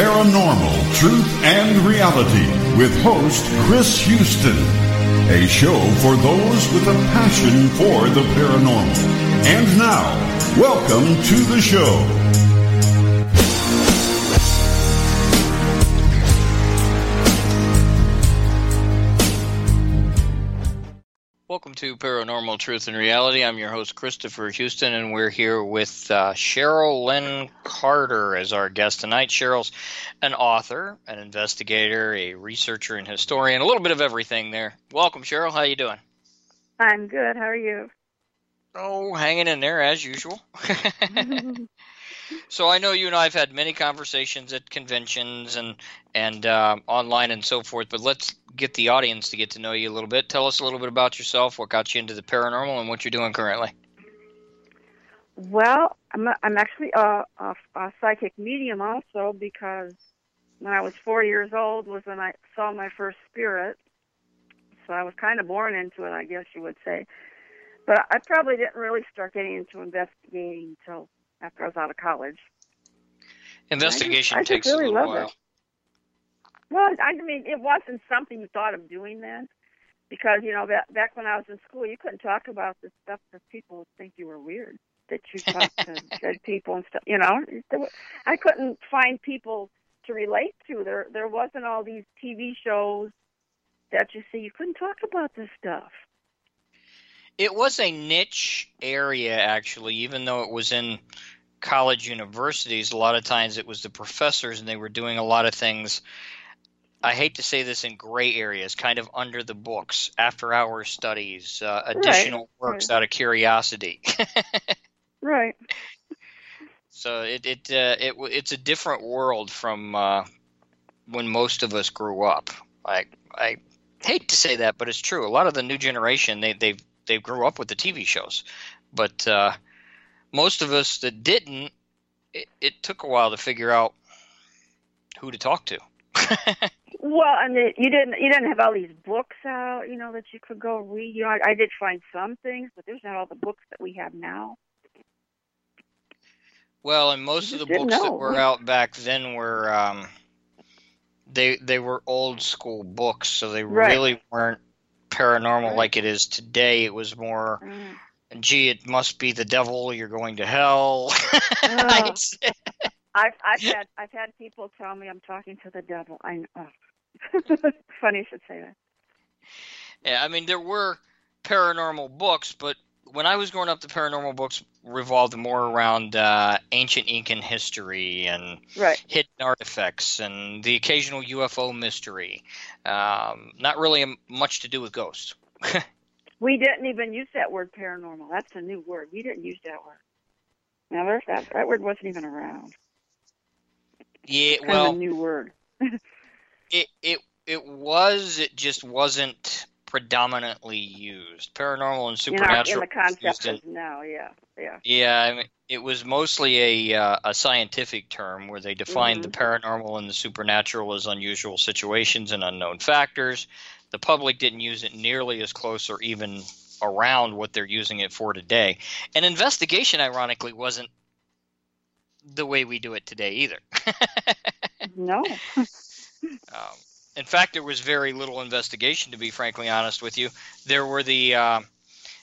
Paranormal Truth and Reality with host Chris Houston. A show for those with a passion for the paranormal. And now, welcome to the show. Welcome to Paranormal Truth and Reality. I'm your host, Christopher Houston, and we're here with uh, Cheryl Lynn Carter as our guest tonight. Cheryl's an author, an investigator, a researcher, and historian, a little bit of everything there. Welcome, Cheryl. How are you doing? I'm good. How are you? Oh, hanging in there as usual. so I know you and I have had many conversations at conventions and and uh, online and so forth. But let's get the audience to get to know you a little bit. Tell us a little bit about yourself. What got you into the paranormal and what you're doing currently? Well, I'm a, I'm actually a, a, a psychic medium also because when I was four years old was when I saw my first spirit. So I was kind of born into it, I guess you would say. But I probably didn't really start getting into investigating until after I was out of college. Investigation I just, I takes really a little while. It. Well, I mean, it wasn't something you thought of doing then, because you know back, back when I was in school, you couldn't talk about this stuff because people would think you were weird. That you talked to dead people and stuff. You know, I couldn't find people to relate to. There, there wasn't all these TV shows that you see. You couldn't talk about this stuff. It was a niche area, actually, even though it was in college universities. A lot of times it was the professors, and they were doing a lot of things. I hate to say this in gray areas, kind of under the books, after hour studies, uh, additional right. works right. out of curiosity. right. So it it uh, it it's a different world from uh, when most of us grew up. I I hate to say that, but it's true. A lot of the new generation they they they grew up with the TV shows, but uh, most of us that didn't, it, it took a while to figure out who to talk to. well, and you didn't you didn't have all these books out, you know, that you could go read. You know, I, I did find some things, but there's not all the books that we have now. Well, and most of the books know. that were out back then were um, they they were old school books, so they right. really weren't paranormal right. like it is today. It was more, mm. gee, it must be the devil. You're going to hell. Uh, I've I've had I've had people tell me I'm talking to the devil. I know. Oh. Funny you should say that. Yeah, I mean there were paranormal books, but when I was growing up, the paranormal books revolved more around uh, ancient Incan history and right. hidden artifacts and the occasional UFO mystery. Um, not really much to do with ghosts. we didn't even use that word paranormal. That's a new word. We didn't use that word. Now, That that word wasn't even around. Yeah, kind well, new word. it it it was. It just wasn't predominantly used. Paranormal and supernatural. In, our, in the concept of now, yeah, yeah. Yeah, I mean, it was mostly a uh, a scientific term where they defined mm-hmm. the paranormal and the supernatural as unusual situations and unknown factors. The public didn't use it nearly as close or even around what they're using it for today. And investigation, ironically, wasn't the way we do it today either. no. um, in fact, there was very little investigation, to be frankly honest with you. There were the, uh,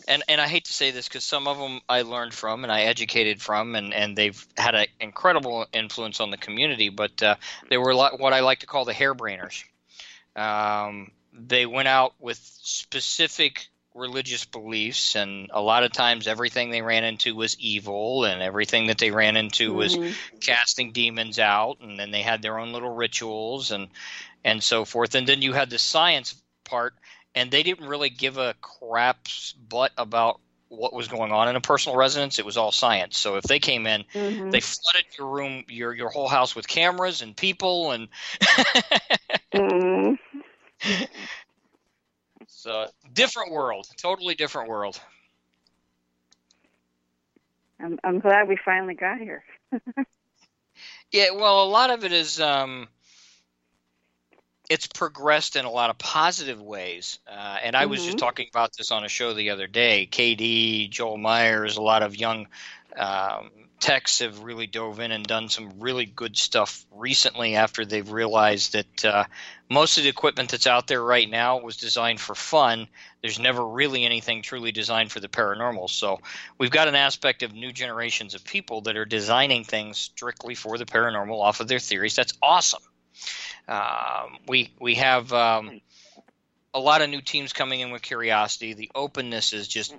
and and I hate to say this because some of them I learned from and I educated from, and and they've had an incredible influence on the community. But uh, they were what I like to call the hairbrainers. Um, they went out with specific religious beliefs and a lot of times everything they ran into was evil and everything that they ran into mm-hmm. was casting demons out and then they had their own little rituals and and so forth and then you had the science part and they didn't really give a crap's butt about what was going on in a personal residence it was all science so if they came in mm-hmm. they flooded your room your your whole house with cameras and people and mm-hmm. So different world, totally different world. I'm I'm glad we finally got here. yeah, well, a lot of it is um, it's progressed in a lot of positive ways. Uh, and I mm-hmm. was just mm-hmm. talking about this on a show the other day. KD, Joel Myers, a lot of young um, techs have really dove in and done some really good stuff recently after they've realized that uh, most of the equipment that's out there right now was designed for fun. There's never really anything truly designed for the paranormal. So we've got an aspect of new generations of people that are designing things strictly for the paranormal off of their theories. That's awesome. Um, we we have um, a lot of new teams coming in with curiosity. The openness is just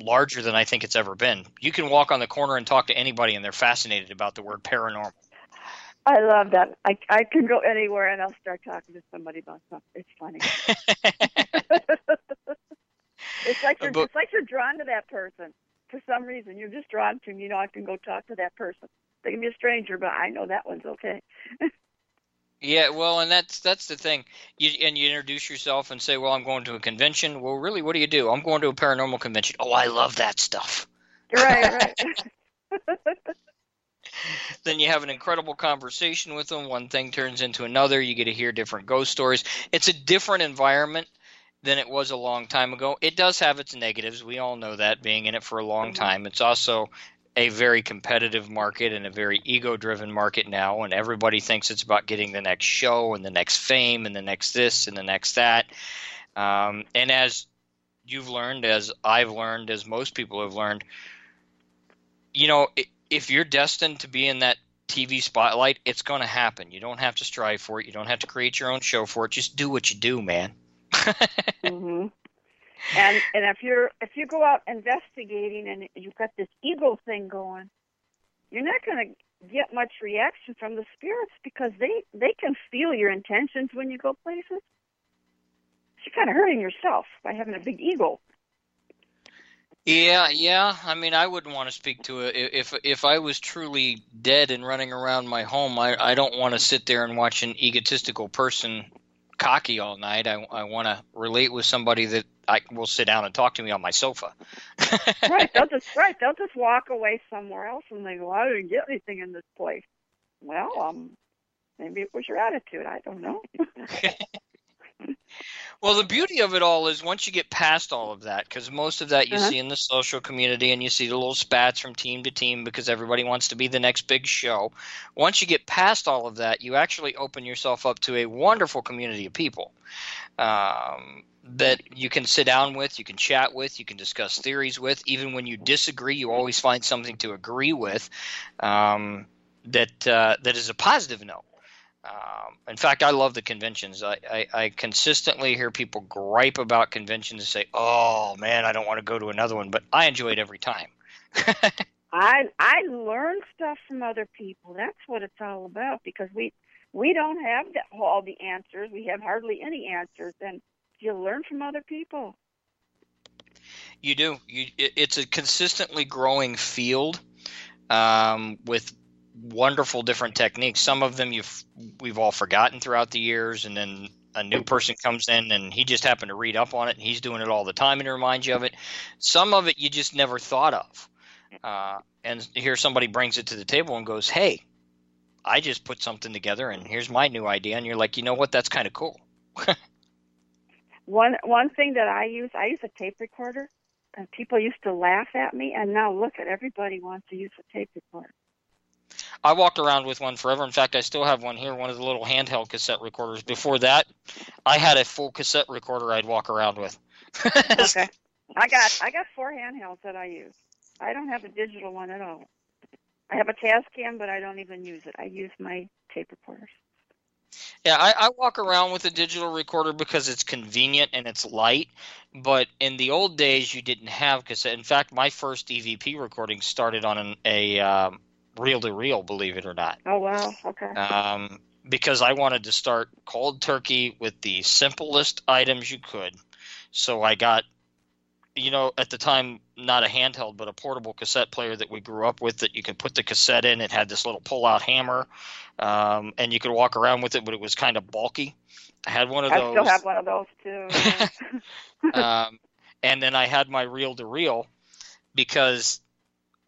larger than I think it's ever been. You can walk on the corner and talk to anybody, and they're fascinated about the word paranormal. I love that. I I can go anywhere and I'll start talking to somebody about something. It's funny. it's like you're But- it's like you're drawn to that person for some reason. You're just drawn to them. You know, I can go talk to that person. They can be a stranger, but I know that one's okay. Yeah, well, and that's that's the thing. You and you introduce yourself and say, "Well, I'm going to a convention." Well, really, what do you do? I'm going to a paranormal convention. Oh, I love that stuff. Right, right. Then you have an incredible conversation with them. One thing turns into another. You get to hear different ghost stories. It's a different environment than it was a long time ago. It does have its negatives. We all know that being in it for a long Mhm. time. It's also a very competitive market and a very ego driven market now and everybody thinks it's about getting the next show and the next fame and the next this and the next that. Um, and as you've learned as i've learned as most people have learned you know if you're destined to be in that tv spotlight it's going to happen. You don't have to strive for it. You don't have to create your own show for it. Just do what you do man. Hmm And and if you're if you go out investigating and you've got this ego thing going, you're not going to get much reaction from the spirits because they they can feel your intentions when you go places. You're kind of hurting yourself by having a big ego. Yeah, yeah. I mean, I wouldn't want to speak to it if if I was truly dead and running around my home. I I don't want to sit there and watch an egotistical person cocky all night. I I want to relate with somebody that I will sit down and talk to me on my sofa. right? They'll just right. They'll just walk away somewhere else and they go, I didn't get anything in this place. Well, um, maybe it was your attitude. I don't know. Well, the beauty of it all is once you get past all of that, because most of that you Uh-huh. see in the social community and you see the little spats from team to team because everybody wants to be the next big show. Once you get past all of that, you actually open yourself up to a wonderful community of people um, that you can sit down with, you can chat with, you can discuss theories with. Even when you disagree, you always find something to agree with um, that uh, that is a positive note. Um, in fact, I love the conventions. I, I, I consistently hear people gripe about conventions and say, "Oh man, I don't want to go to another one," but I enjoy it every time. I I learn stuff from other people. That's what it's all about because we we don't have the, all the answers. We have hardly any answers, and you learn from other people. You do. You, it, it's a consistently growing field um, with wonderful different techniques. Some of them you've we've all forgotten throughout the years, and then a new person comes in and he just happened to read up on it and he's doing it all the time and reminds you of it. Some of it you just never thought of, uh, and here somebody brings it to the table and goes, "Hey, I just put something together and here's my new idea," and you're like, "You know what? That's kind of cool." One one thing that I use, I use a tape recorder, and people used to laugh at me, and now look at everybody wants to use a tape recorder. I walked around with one forever. In fact, I still have one here, one of the little handheld cassette recorders. Before that, I had a full cassette recorder I'd walk around with. Okay, I got I got four handhelds that I use. I don't have a digital one at all. I have a Tascam, but I don't even use it. I use my tape recorders. Yeah, I, I walk around with a digital recorder because it's convenient and it's light. But in the old days, you didn't have cassette. In fact, my first EVP recording started on an, a um, reel-to-reel, believe it or not. Oh wow, okay. um, because I wanted to start cold turkey with the simplest items you could. So I got, you know, at the time, not a handheld, but a portable cassette player that we grew up with that you could put the cassette in. It had this little pull out hammer, um, and you could walk around with it, but it was kind of bulky. I had one of I those. still have one of those too. um, and then I had my reel to reel because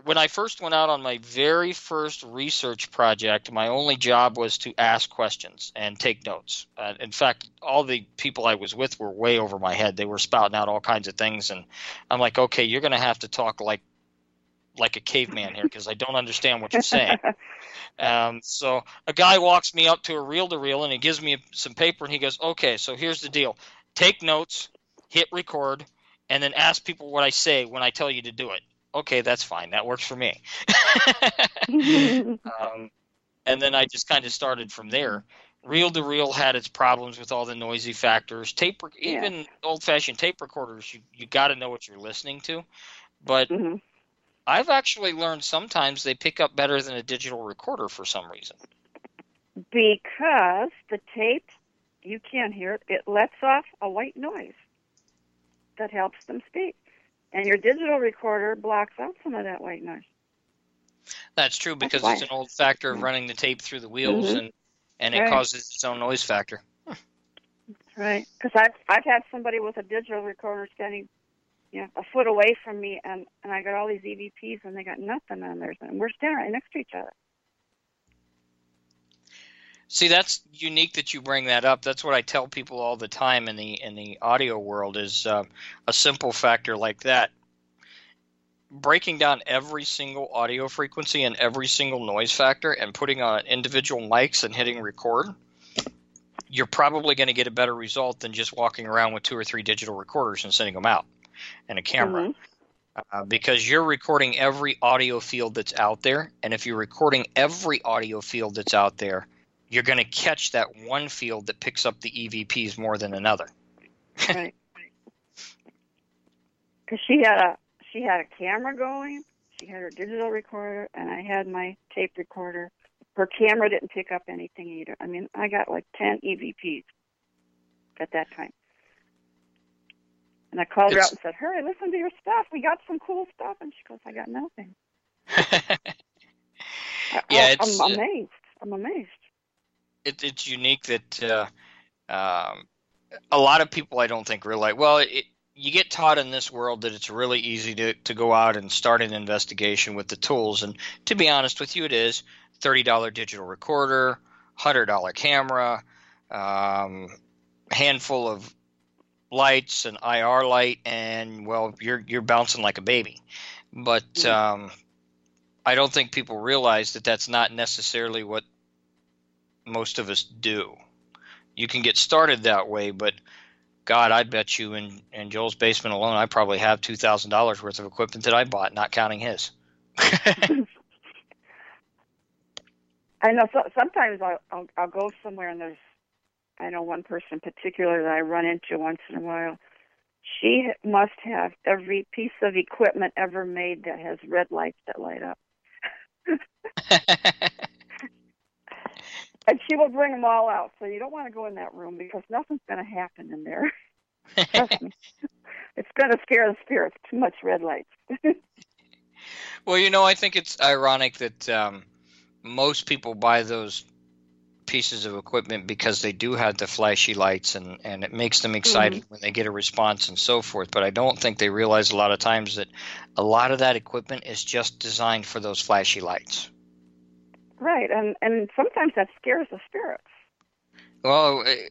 when I first went out on my very first research project, my only job was to ask questions and take notes. Uh, in fact, all the people I was with were way over my head. They were spouting out all kinds of things, and I'm like, okay, you're going to have to talk like like a caveman here because I don't understand what you're saying. um, so a guy walks me up to a reel to reel and he gives me some paper and he goes, okay, so here's the deal: take notes, hit record, and then ask people what I say when I tell you to do it. Okay, that's fine. That works for me. um, and then I just kind of started from there. Reel to reel had its problems with all the noisy factors. Tape, even yeah. old fashioned tape recorders, you you got to know what you're listening to. But mm-hmm. I've actually learned sometimes they pick up better than a digital recorder for some reason. Because the tape, you can't hear it. It lets off a white noise that helps them speak. And your digital recorder blocks out some of that white noise. That's true because That's it's an old factor of running the tape through the wheels mm-hmm. and and it right. causes its own noise factor. Right, because I've I've had somebody with a digital recorder standing, you know, a foot away from me, and and I got all these EVPs, and they got nothing on theirs, and we're standing right next to each other. See, that's unique that you bring that up. That's what I tell people all the time in the in the audio world is uh, a simple factor like that. Breaking down every single audio frequency and every single noise factor and putting on individual mics and hitting record, you're probably going to get a better result than just walking around with two or three digital recorders and sending them out and a camera. Mm-hmm. Uh, because you're recording every audio field that's out there, and if you're recording every audio field that's out there, you're going to catch that one field that picks up the EVPs more than another. right. Because she had a she had a camera going, she had her digital recorder, and I had my tape recorder. Her camera didn't pick up anything either. I mean, I got like ten EVPs at that time. And I called it's, her out and said, "Hurry, listen to your stuff. We got some cool stuff." And she goes, "I got nothing." yeah, I, I'm uh, amazed. I'm amazed it, it's unique that uh, um, a lot of people I don't think realize. Well, it, you get taught in this world that it's really easy to, to go out and start an investigation with the tools. And to be honest with you, it is $30 digital recorder, $100 camera, um, handful of lights, an IR light, and well, you're, you're bouncing like a baby. But mm. um, I don't think people realize that that's not necessarily what most of us do. You can get started that way, but God, I bet you in, in Joel's basement alone, I probably have two thousand dollars worth of equipment that I bought, not counting his. I know. So, sometimes I'll, I'll I'll go somewhere and there's, I know one person in particular that I run into once in a while. She must have every piece of equipment ever made that has red lights that light up. and she will bring them all out. So you don't want to go in that room because nothing's going to happen in there. Trust me. It's going to scare the spirits. Too much red lights. well, you know, I think it's ironic that um, most people buy those pieces of equipment because they do have the flashy lights and, and it makes them excited mm-hmm. when they get a response and so forth. But I don't think they realize a lot of times that a lot of that equipment is just designed for those flashy lights. Right, and and sometimes that scares the spirits. Well, eh,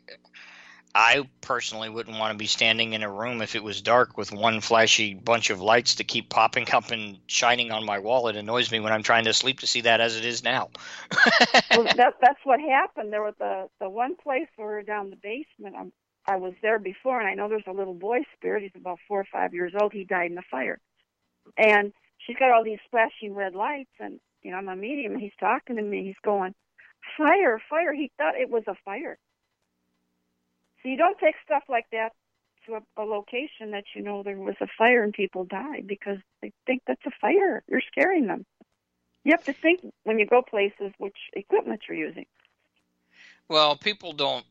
I personally wouldn't want to be standing in a room if it was dark with one flashy bunch of lights to keep popping up and shining on my wall. It annoys me when I'm trying to sleep to see that as it is now. well, that, that's what happened. There was the the one place where we were down the basement. I'm, I was there before, and I know there's a little boy spirit. He's about four or five years old. He died in the fire, and she's got all these flashing red lights, and you know, I'm a medium. He's talking to me. He's going, fire, fire. He thought it was a fire. So you don't take stuff like that to a, a location that you know there was a fire and people died because they think that's a fire. You're scaring them. You have to think when you go places which equipment you're using. Well, people don't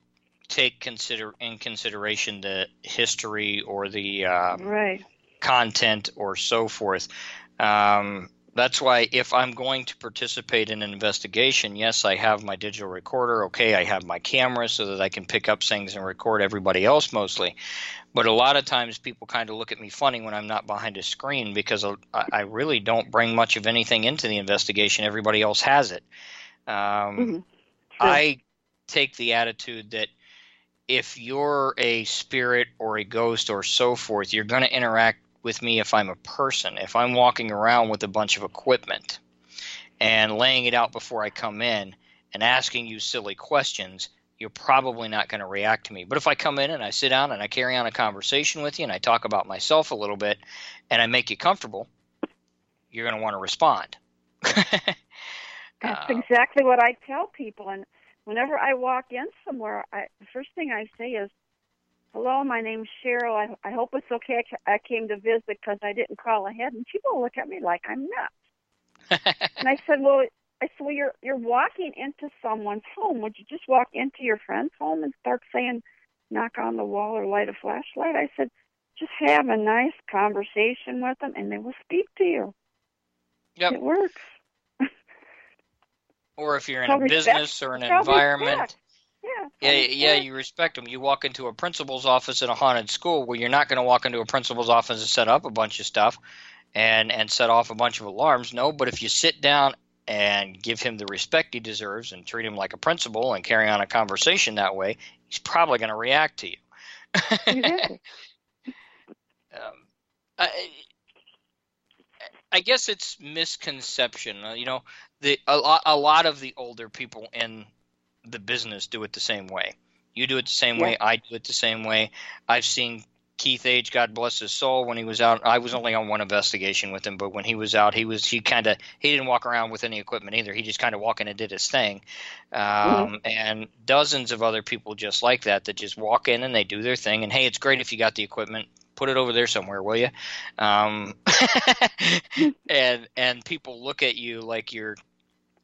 take consider in consideration the history or the uh, right. content or so forth. Um, that's why if I'm going to participate in an investigation, yes, I have my digital recorder. Okay, I have my camera so that I can pick up things and record everybody else mostly. But a lot of times people kind of look at me funny when I'm not behind a screen because I really don't bring much of anything into the investigation. Everybody else has it. Um, mm-hmm. I take the attitude that if you're a spirit or a ghost or so forth, you're going to interact with me if I'm a person. If I'm walking around with a bunch of equipment and laying it out before I come in and asking you silly questions, you're probably not going to react to me. But if I come in and I sit down and I carry on a conversation with you and I talk about myself a little bit and I make you comfortable, you're going to want to respond. That's uh, exactly what I tell people. And whenever I walk in somewhere, I, the first thing I say is, "Hello, my name's Cheryl. I, I hope it's okay. I came to visit because I didn't call ahead." And people look at me like I'm nuts. and I said, "Well, I said, well, you're you're walking into someone's home. Would you just walk into your friend's home and start saying, knock on the wall or light a flashlight?" I said, "Just have a nice conversation with them, and they will speak to you." Yep. It works or if you're in a business or an environment. Yeah, yeah, yeah, you respect them. You walk into a principal's office in a haunted school where you're not going to walk into a principal's office and set up a bunch of stuff and and set off a bunch of alarms. No, but if you sit down and give him the respect he deserves and treat him like a principal and carry on a conversation that way, he's probably going to react to you. exactly. um, I, I guess it's misconception. Uh, you know, the a lot, a lot of the older people in the business do it the same way. You do it the same yeah. way. I do it the same way. I've seen Keith Age, God bless his soul, when he was out. I was only on one investigation with him, but when he was out, he was he kind of he didn't walk around with any equipment either. He just kind of walked in and did his thing. Um, mm-hmm. And dozens of other people just like that that just walk in and they do their thing. And hey, it's great if you got the equipment put it over there somewhere, will you? Um, and and people look at you like you're,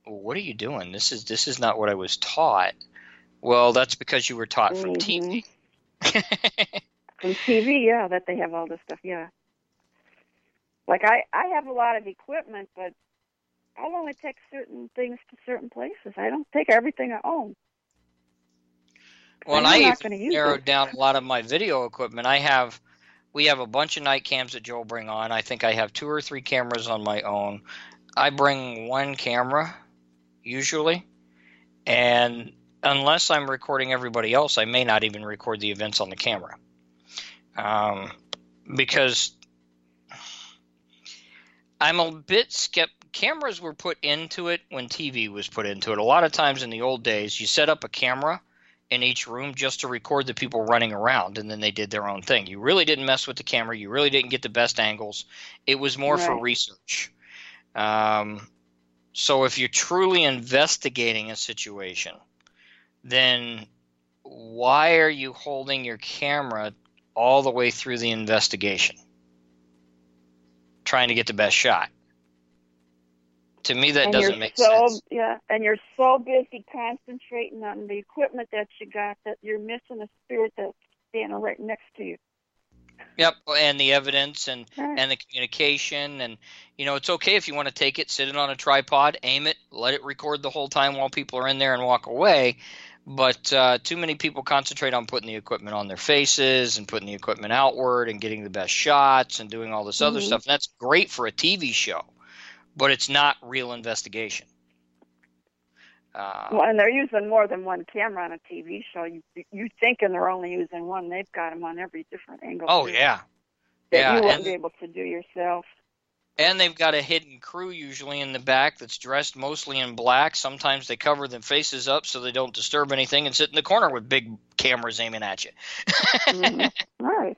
what are you doing? This is this is not what I was taught. Well, that's because you were taught from mm-hmm. TV. from TV, yeah, that they have all this stuff, yeah. Like I, I have a lot of equipment, but I'll only take certain things to certain places. I don't take everything I own. Well, and I narrowed down a lot of my video equipment. I have we have a bunch of night cams that Joel bring on. I think I have two or three cameras on my own. I bring one camera usually, and unless I'm recording everybody else, I may not even record the events on the camera, um, because I'm a bit skeptical. Cameras were put into it when TV was put into it. A lot of times in the old days, you set up a camera in each room just to record the people running around and then they did their own thing. You really didn't mess with the camera. You really didn't get the best angles. It was more right. for research. Um, so if you're truly investigating a situation, then why are you holding your camera all the way through the investigation? Trying to get the best shot. To me, that and doesn't make so, sense. Yeah, and you're so busy concentrating on the equipment that you got that you're missing the spirit that's standing right next to you. Yep, and the evidence and right. and the communication and you know it's okay if you want to take it, sit it on a tripod, aim it, let it record the whole time while people are in there and walk away. But uh, too many people concentrate on putting the equipment on their faces and putting the equipment outward and getting the best shots and doing all this other mm-hmm. stuff. And that's great for a TV show but it's not real investigation. Uh, well, and they're using more than one camera on a TV show. You you thinking they're only using one? They've got them on every different angle. Oh yeah, that yeah. You wouldn't and, be able to do yourself. And they've got a hidden crew usually in the back that's dressed mostly in black. Sometimes they cover their faces up so they don't disturb anything and sit in the corner with big cameras aiming at you. mm-hmm. Right.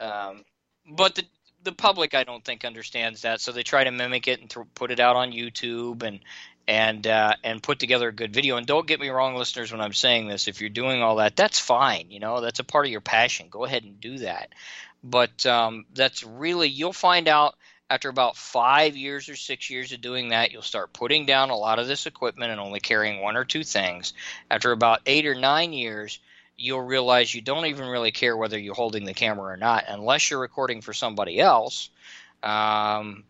Um, but the the public I don't think understands that, so they try to mimic it and th- put it out on YouTube and and uh, and put together a good video. And don't get me wrong, listeners, when I'm saying this, if you're doing all that, that's fine. You know, that's a part of your passion. Go ahead and do that. But um, that's really you'll find out after about five years or six years of doing that, you'll start putting down a lot of this equipment and only carrying one or two things. After about eight or nine years, you'll realize you don't even really care whether you're holding the camera or not, unless you're recording for somebody else. Um,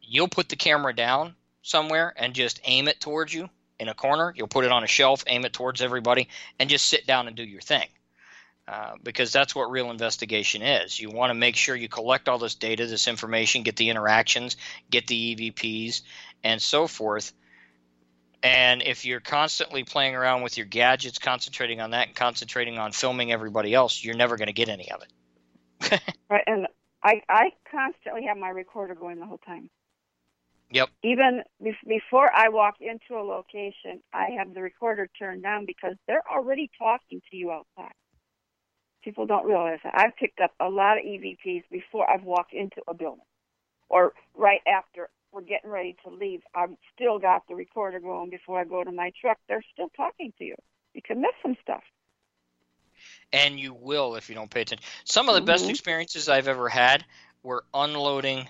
you'll put the camera down somewhere and just aim it towards you in a corner. You'll put it on a shelf, aim it towards everybody, and just sit down and do your thing. Uh, because that's what real investigation is. You want to make sure you collect all this data, this information, get the interactions, get the EVPs, and so forth, and if you're constantly playing around with your gadgets, concentrating on that and concentrating on filming everybody else, you're never going to get any of it. right, and I I constantly have my recorder going the whole time. Yep. Even be- before I walk into a location, I have the recorder turned down because they're already talking to you outside. People don't realize that. I've picked up a lot of EVPs before I've walked into a building, or right after we're getting ready to leave. I've still got the recorder going before I go to my truck. They're still talking to you. You can miss some stuff. and you will if you don't pay attention. Some of the best Mhm. experiences I've ever had were unloading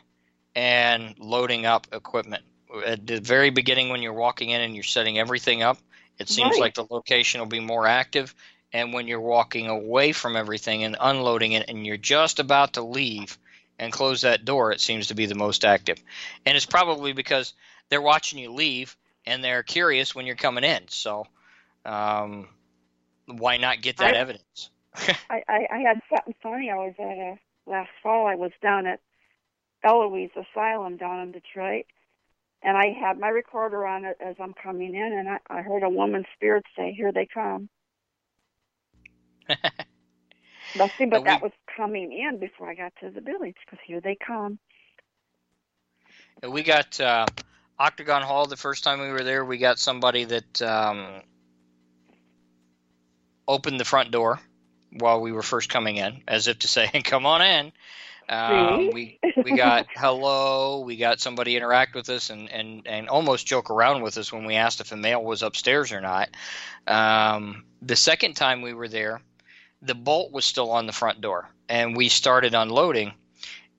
and loading up equipment. At the very beginning, when you're walking in and you're setting everything up, it seems Right. like the location will be more active. And when you're walking away from everything and unloading it, and you're just about to leave and close that door, it seems to be the most active. And it's probably because they're watching you leave and they're curious when you're coming in. So, um, why not get that I- evidence? I, I, I had something funny. I was at a last fall. I was down at Eloise Asylum down in Detroit, and I had my recorder on it as I'm coming in, and I, I heard a woman's spirit say, "Here they come." But see, but we- that was coming in before I got to the village because here they come. And we got uh, Octagon Hall the first time we were there. We got somebody that um, opened the front door while we were first coming in, as if to say, "Come on in." Um, we we got hello. We got somebody interact with us and, and, and almost joke around with us when we asked if a male was upstairs or not. Um, the second time we were there, the bolt was still on the front door, and we started unloading.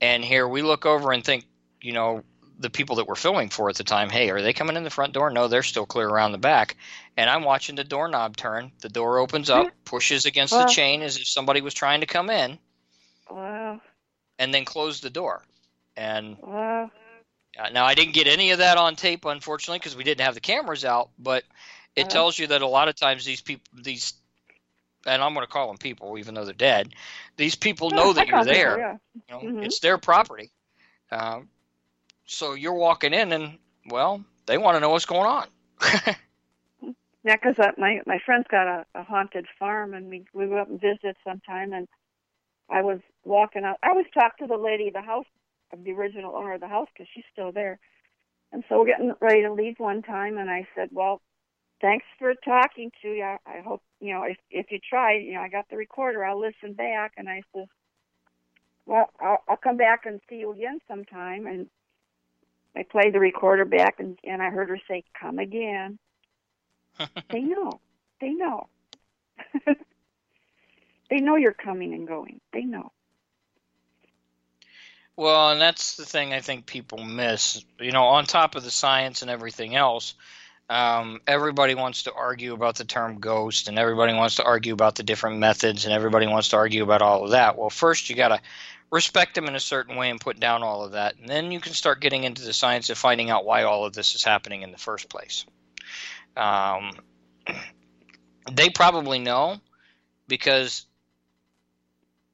And here we look over and think, you know, the people that we're filming for at the time, hey, are they coming in the front door? No, they're still clear around the back. And I'm watching the doorknob turn. The door opens up, pushes against the chain as if somebody was trying to come in, Wow, and then close the door. And uh, now I didn't get any of that on tape, unfortunately, because we didn't have the cameras out. But it Uh-huh. tells you that a lot of times these people, these, and I'm going to call them people, even though they're dead. These people know that you're call people, there. yeah. You know, Mhm. It's their property. Um, so you're walking in, and well, they want to know what's going on. Yeah, because uh, my my friend's got a, a haunted farm, and we we go up and visit sometime. And I was walking out. I always talk to the lady of the house, of the original owner of the house, because she's still there. And so we're getting ready to leave one time, and I said, "Well, thanks for talking to you. I, I hope you know if if you try, you know, I got the recorder. I'll listen back." And I said, "Well, I'll, I'll come back and see you again sometime." And I played the recorder back, and and I heard her say, "Come again." They know. They know. they know you're coming and going. They know. Well, and that's the thing I think people miss. You know, on top of the science and everything else, um, everybody wants to argue about the term ghost, and everybody wants to argue about the different methods, and everybody wants to argue about all of that. Well, first you got to respect them in a certain way and put down all of that, and then you can start getting into the science of finding out why all of this is happening in the first place. Um, they probably know because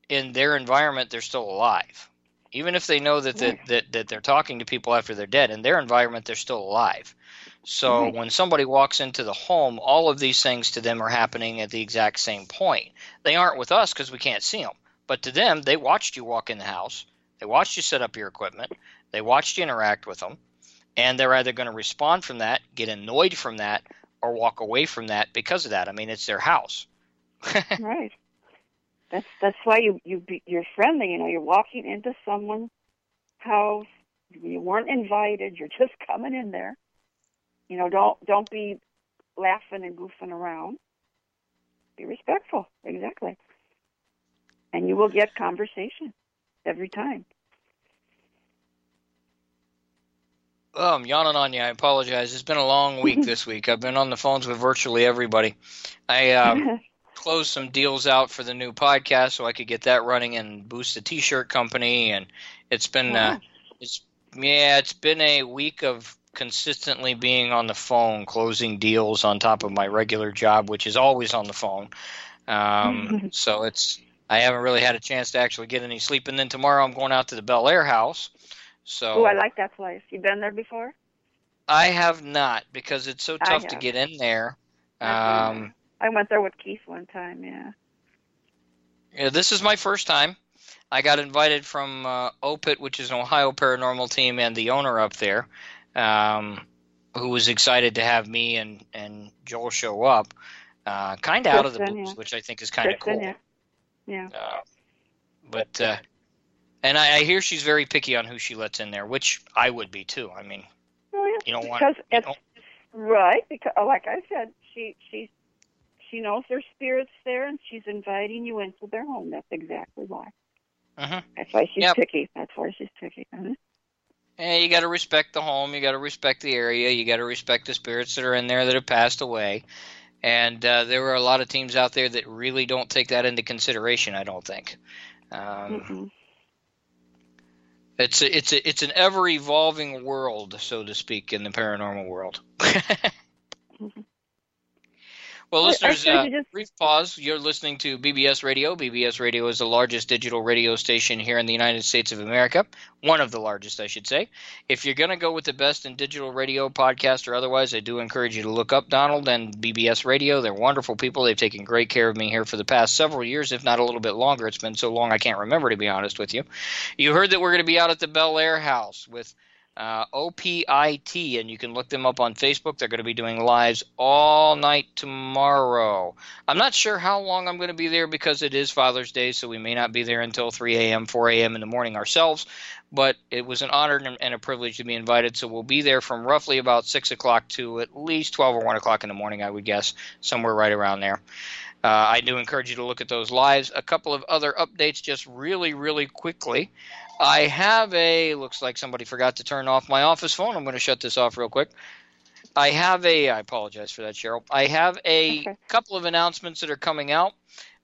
in their environment they're still alive. Even if they know that, that, that, that they're talking to people after they're dead in their environment they're still alive. So Right. when somebody walks into the home all of these things to them are happening at the exact same point. They aren't with us because we can't see them but to them they watched you walk in the house. They watched you set up your equipment. They watched you interact with them and they're either going to respond from that get annoyed from that or walk away from that because of that. I mean it's their house. Right. That's that's why you you be, you're friendly. You know, you're walking into someone's house. You weren't invited. You're just coming in there. You know, don't don't be laughing and goofing around. Be respectful. Exactly. And you will get conversation every time. Oh, I'm yawning on you. I apologize. It's been a long week this week. I've been on the phones with virtually everybody. I uh, closed some deals out for the new podcast so I could get that running and boost the T-shirt company. And it's been, uh, it's yeah, it's been a week of consistently being on the phone, closing deals on top of my regular job, which is always on the phone. Um, so it's I haven't really had a chance to actually get any sleep. And then tomorrow I'm going out to the Bel Air house. So Oh, I like that place. You've been there before? I have not because it's so tough to get in there. Um, I went there with Keith one time. Yeah. yeah, this is my first time. I got invited from uh, OPIT, which is an Ohio paranormal team, and the owner up there, um, who was excited to have me and, and Joel show up, uh, kind of out of the blues, yeah. which I think is kind of cool. Yeah. yeah. Uh, but uh, and I, I hear she's very picky on who she lets in there, which I would be too. I mean, Oh, yeah. you don't want because it's right because like I said, she she she knows there's spirits there, and she's inviting you into their home. That's exactly why. Mhm. That's why she's Yep. picky. That's why she's picky. Mhm. Eh, you got to respect the home. You got to respect the area. You got to respect the spirits that are in there that have passed away. And uh, there are a lot of teams out there that really don't take that into consideration. I don't think. Um, Mm-mm. it's a, it's a, it's an ever evolving world, so to speak, in the paranormal world. well, Well, listeners, uh, just- brief pause. You're listening to BBS Radio. BBS Radio is the largest digital radio station here in the United States of America. One of the largest, I should say. If you're going to go with the best in digital radio, podcast, or otherwise, I do encourage you to look up Donald and BBS Radio. They're wonderful people. They've taken great care of me here for the past several years, if not a little bit longer. It's been so long I can't remember, to be honest with you. You heard that we're going to be out at the Bel Air House with uh, OPIT, and you can look them up on Facebook. They're going to be doing lives all night tomorrow. I'm not sure how long I'm going to be there because it is Father's Day, so we may not be there until 3 a.m., 4 a.m. in the morning ourselves. But it was an honor and a privilege to be invited, so we'll be there from roughly about 6 o'clock to at least 12 or 1 o'clock in the morning, I would guess, somewhere right around there. Uh, I do encourage you to look at those lives. A couple of other updates, just really, really quickly. I have a. Looks like somebody forgot to turn off my office phone. I'm going to shut this off real quick. I have a. I apologize for that, Cheryl. I have a Okay. couple of announcements that are coming out.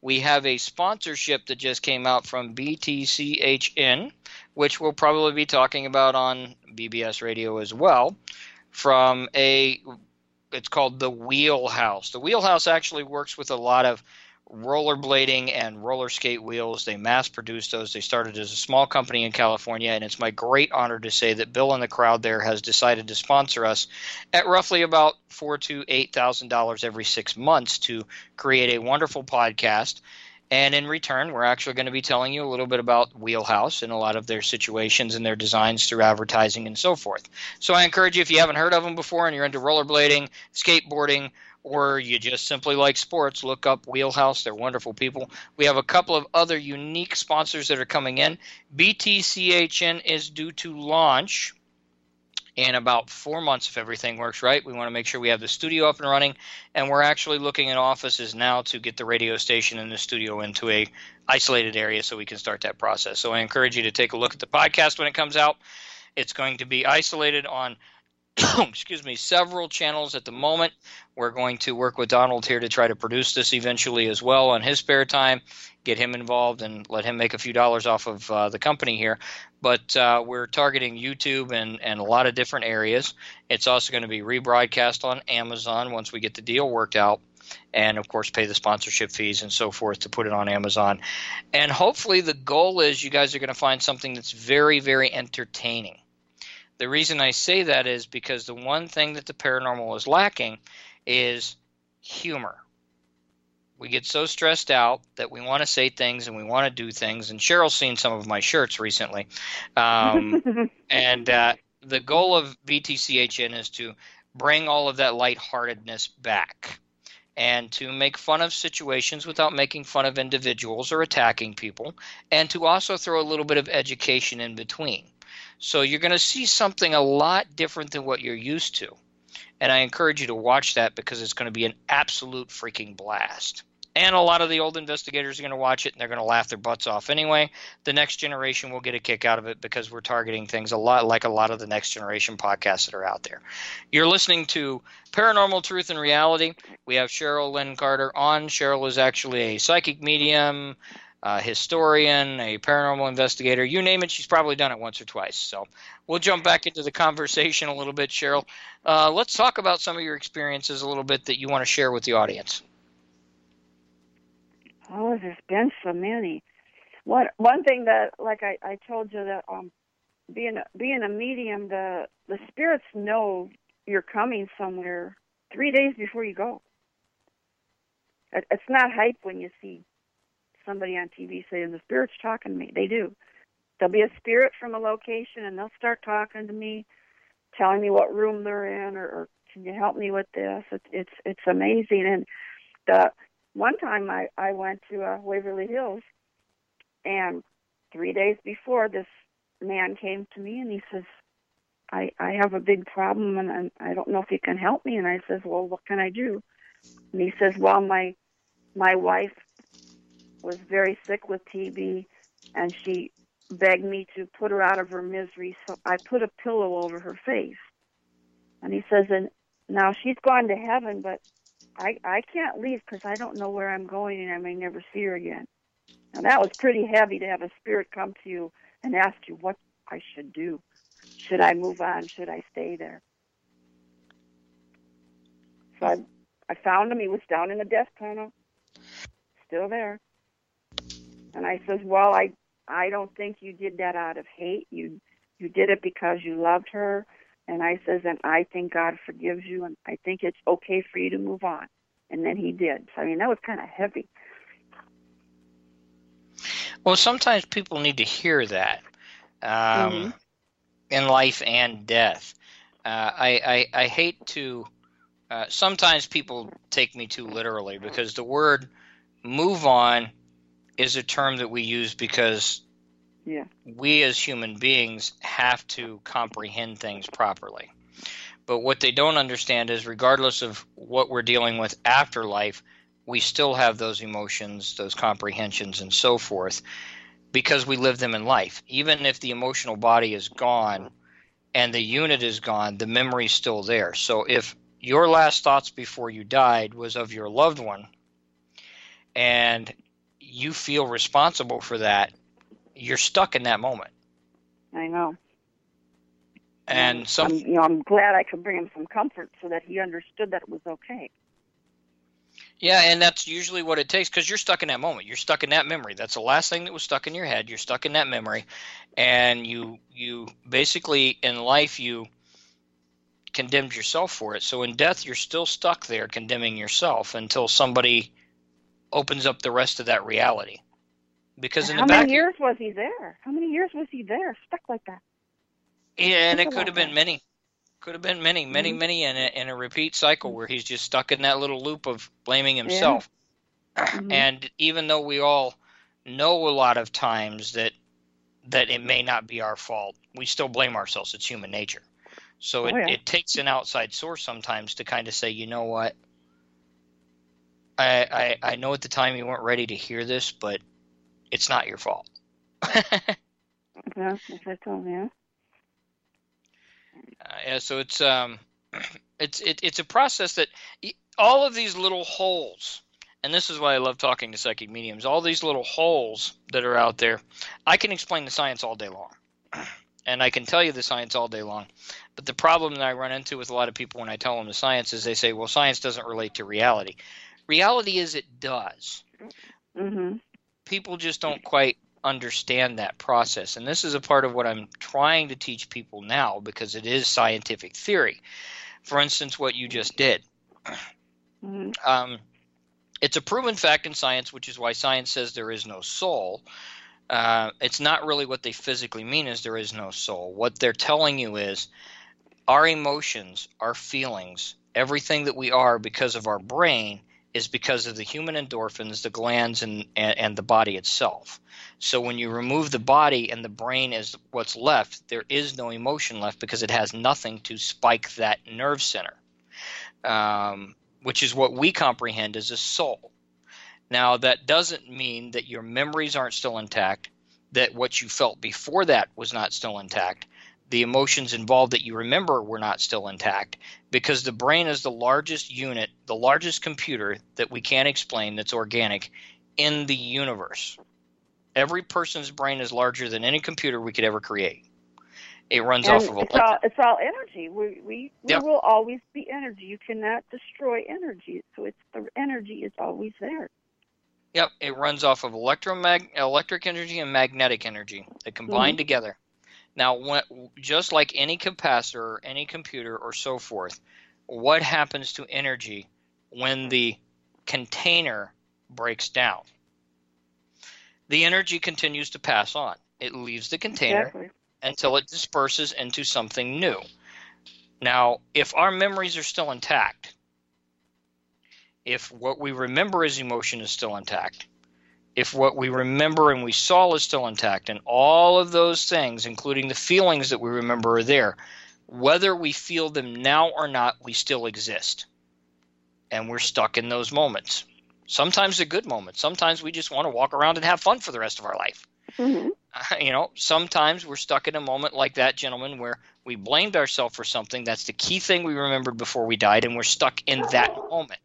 We have a sponsorship that just came out from BTCHN, which we'll probably be talking about on BBS Radio as well. From a, it's called the Wheelhouse. The Wheelhouse actually works with a lot of rollerblading and roller skate wheels. They mass produce those. They started as a small company in California, and it's my great honor to say that Bill and the crowd there has decided to sponsor us at roughly about four to eight thousand dollars every six months to create a wonderful podcast. And in return, we're actually going to be telling you a little bit about Wheelhouse and a lot of their situations and their designs through advertising and so forth. So I encourage you, if you haven't heard of them before and you're into rollerblading, skateboarding, or you just simply like sports, look up Wheelhouse. They're wonderful people. We have a couple of other unique sponsors that are coming in. BTCHN is due to launch in about four months if everything works right. We want to make sure we have the studio up and running, and we're actually looking at offices now to get the radio station and the studio into a isolated area so we can start that process. So I encourage you to take a look at the podcast when it comes out. It's going to be isolated on excuse me, several channels at the moment. We're going to work with Donald here to try to produce this eventually as well on his spare time, get him involved, and let him make a few dollars off of uh, the company here. But uh, we're targeting YouTube and, and a lot of different areas. It's also going to be rebroadcast on Amazon once we get the deal worked out. And of course, pay the sponsorship fees and so forth to put it on Amazon. And hopefully, the goal is you guys are going to find something that's very, very entertaining. The reason I say that is because the one thing that the paranormal is lacking is humor. We get so stressed out that we want to say things and we want to do things. And Cheryl's seen some of my shirts recently. Um, and uh, the goal of BTCHN is to bring all of that lightheartedness back and to make fun of situations without making fun of individuals or attacking people, and to also throw a little bit of education in between. So you're going to see something a lot different than what you're used to. And I encourage you to watch that because it's going to be an absolute freaking blast. And a lot of the old investigators are going to watch it and they're going to laugh their butts off anyway. The next generation will get a kick out of it because we're targeting things a lot like a lot of the next generation podcasts that are out there. You're listening to Paranormal Truth and Reality. We have Cheryl Lynn Carter on. Cheryl is actually a psychic medium, a historian, a paranormal investigator, you name it, she's probably done it once or twice. So we'll jump back into the conversation a little bit, Cheryl. Uh, let's talk about some of your experiences a little bit that you want to share with the audience. Oh, there's been so many. One one thing that, like I, I told you, that um, being a, being a medium, the the spirits know you're coming somewhere three days before you go. It, it's not hype when you see somebody on TV saying the spirit's talking to me. They do. There'll be a spirit from a location, and they'll start talking to me, telling me what room they're in, or, or can you help me with this? It's it's it's amazing. And the one time I I went to uh, Waverly Hills, and three days before, this man came to me and he says, "I I have a big problem and I'm, I don't know if you can help me." And I says, "Well, what can I do?" And he says, "Well, my my wife was very sick with TB, and she begged me to put her out of her misery, so I put a pillow over her face." And he says, "And now she's gone to heaven, but I I can't leave because I don't know where I'm going and I may never see her again." Now that was pretty heavy to have a spirit come to you and ask you what I should do. Should I move on? Should I stay there? So I I found him. He was down in the death tunnel, still there. And I says, "Well, I I don't think you did that out of hate. You you did it because you loved her." And I says, "And I think God forgives you, and I think it's okay for you to move on." And then he did. So I mean, that was kind of heavy. Well, sometimes people need to hear that um, mm-hmm. in life and death. Uh, I, I, I hate to. Uh, sometimes people take me too literally because the word "move on" is a term that we use because yeah. we as human beings have to comprehend things properly. But what they don't understand is, regardless of what we're dealing with after life, we still have those emotions, those comprehensions, and so forth because we live them in life. Even if the emotional body is gone and the unit is gone, the memory's still there. So if your last thoughts before you died was of your loved one and you feel responsible for that, you're stuck in that moment. I know. And some, I'm, you know, I'm glad I could bring him some comfort so that he understood that it was okay. Yeah, and that's usually what it takes because you're stuck in that moment. You're stuck in that memory. That's the last thing that was stuck in your head. You're stuck in that memory, and you you basically in life you condemned yourself for it. So in death, you're still stuck there condemning yourself until somebody opens up the rest of that reality. Because in how the back, many years was he there? How many years was he there, stuck like that? Yeah, and it could have been many. Could have been many, many, mm-hmm. many in a, in a repeat cycle where he's just stuck in that little loop of blaming himself. Yeah. Mm-hmm. And even though we all know a lot of times that that it may not be our fault, we still blame ourselves. It's human nature. So it, oh, yeah. it takes an outside source sometimes to kind of say, you know what, I, I I know at the time you weren't ready to hear this, but it's not your fault. yeah, I told. Uh, yeah, so it's um, it's it, it's a process that all of these little holes, and this is why I love talking to psychic mediums. All these little holes that are out there, I can explain the science all day long, and I can tell you the science all day long. But the problem that I run into with a lot of people when I tell them the science is they say, "Well, science doesn't relate to reality." Reality is it does. Mm-hmm. People just don't quite understand that process. And this is a part of what I'm trying to teach people now because it is scientific theory. For instance, what you just did. Mm-hmm. Um, it's a proven fact in science, which is why science says there is no soul. Uh, it's not really what they physically mean is there is no soul. What they're telling you is our emotions, our feelings, everything that we are because of our brain is because of the human endorphins, the glands, and, and, and, the body itself. So when you remove the body and the brain is what's left, there is no emotion left because it has nothing to spike that nerve center, um, which is what we comprehend as a soul. Now, that doesn't mean that your memories aren't still intact, that what you felt before that was not still intact, the emotions involved that you remember were not still intact because the brain is the largest unit, the largest computer that we can't explain that's organic in the universe. Every person's brain is larger than any computer we could ever create. It runs and off of it's all, it's all energy. We we, we yep. will always be energy. You cannot destroy energy. So it's the energy is always there. Yep, it runs off of electromag- electric energy and magnetic energy. They combine mm-hmm. together. Now, when, just like any capacitor or any computer or so forth, what happens to energy when the container breaks down? the energy continues to pass on. It leaves the container Exactly. until it disperses into something new. Now, if our memories are still intact, if what we remember as emotion is still intact, if what we remember and we saw is still intact, and all of those things, including the feelings that we remember, are there, whether we feel them now or not, we still exist. And we're stuck in those moments. Sometimes they're good moment Sometimes we just want to walk around and have fun for the rest of our life. hmm you know, sometimes we're stuck in a moment like that gentleman where we blamed ourselves for something. That's the key thing we remembered before we died, and we're stuck in that moment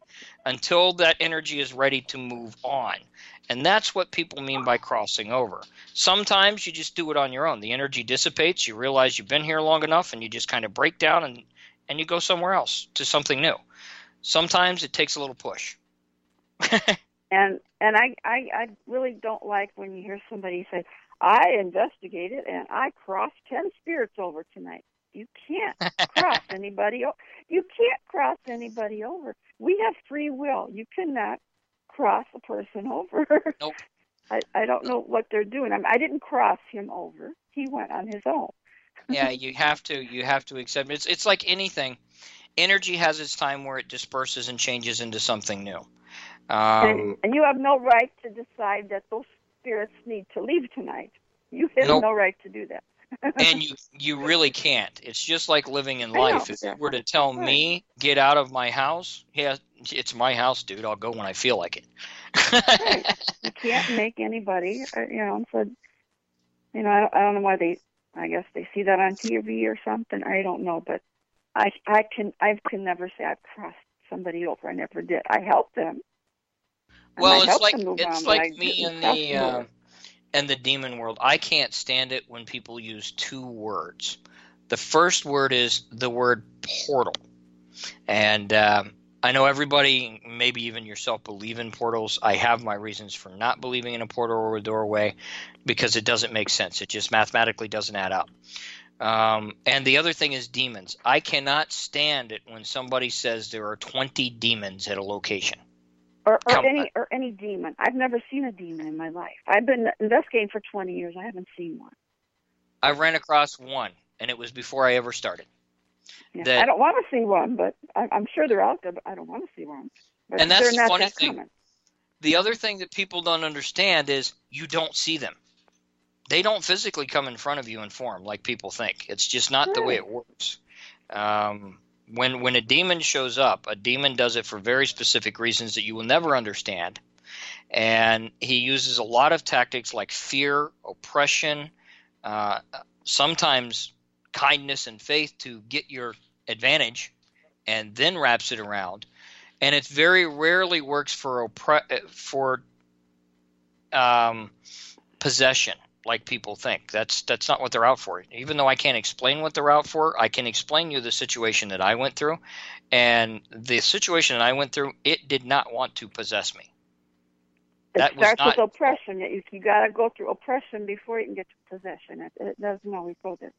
until that energy is ready to move on. And that's what people mean by crossing over. Sometimes you just do it on your own. The energy dissipates, you realize you've been here long enough, and you just kind of break down and, and you go somewhere else to something new. Sometimes it takes a little push. And and I, I I really don't like when you hear somebody say, "I investigated and I crossed ten spirits over tonight." You can't cross anybody. O- you can't cross anybody over. We have free will. You cannot cross a person over. Nope. I I don't know what they're doing. I, mean, I didn't cross him over. He went on his own. yeah, you have to you have to accept it's it's like anything. Energy has its time where it disperses and changes into something new. Um, and, and you have no right to decide that those spirits need to leave tonight. You have Nope. no right to do that. And you you really can't. It's just like living in life. If you were to tell me get out of my house, yeah, it's my house, dude. I'll go when I feel like it. you can't make anybody, uh, you know. So, you know, I don't, I don't know why they. I guess they see that on TV or something. I don't know, but I I can I can never say I've crossed somebody over. I never did. I helped them. Well, it's like it's like me in the uh, in the demon world. I can't stand it when people use two words. The first word is the word portal, and um, I know everybody, maybe even yourself, believe in portals. I have my reasons for not believing in a portal or a doorway because it doesn't make sense. It just mathematically doesn't add up. Um, and the other thing is demons. I cannot stand it when somebody says there are 20 demons at a location. Or, or any on. or any demon. I've never seen a demon in my life. I've been investigating for 20 years. I haven't seen one. I ran across one, and it was before I ever started. Yeah. That- I don't want to see one, but I, I'm sure they're out there. But I don't want to see one. But And that's the funny that thing. common. The other thing that people don't understand is you don't see them. They don't physically come in front of you in form like people think. It's just not the way it works. Um, when when a demon shows up, a demon does it for very specific reasons that you will never understand, and he uses a lot of tactics like fear, oppression, uh, sometimes kindness and faith to get your advantage, and then wraps it around. And it very rarely works for oppre- for um, possession like people think. That's that's not what they're out for. Even though I can't explain what they're out for, I can explain you the situation that I went through, and the situation that I went through, it did not want to possess me. It That starts with oppression. You, you got to go through oppression before you can get to possession. It, it doesn't always go there.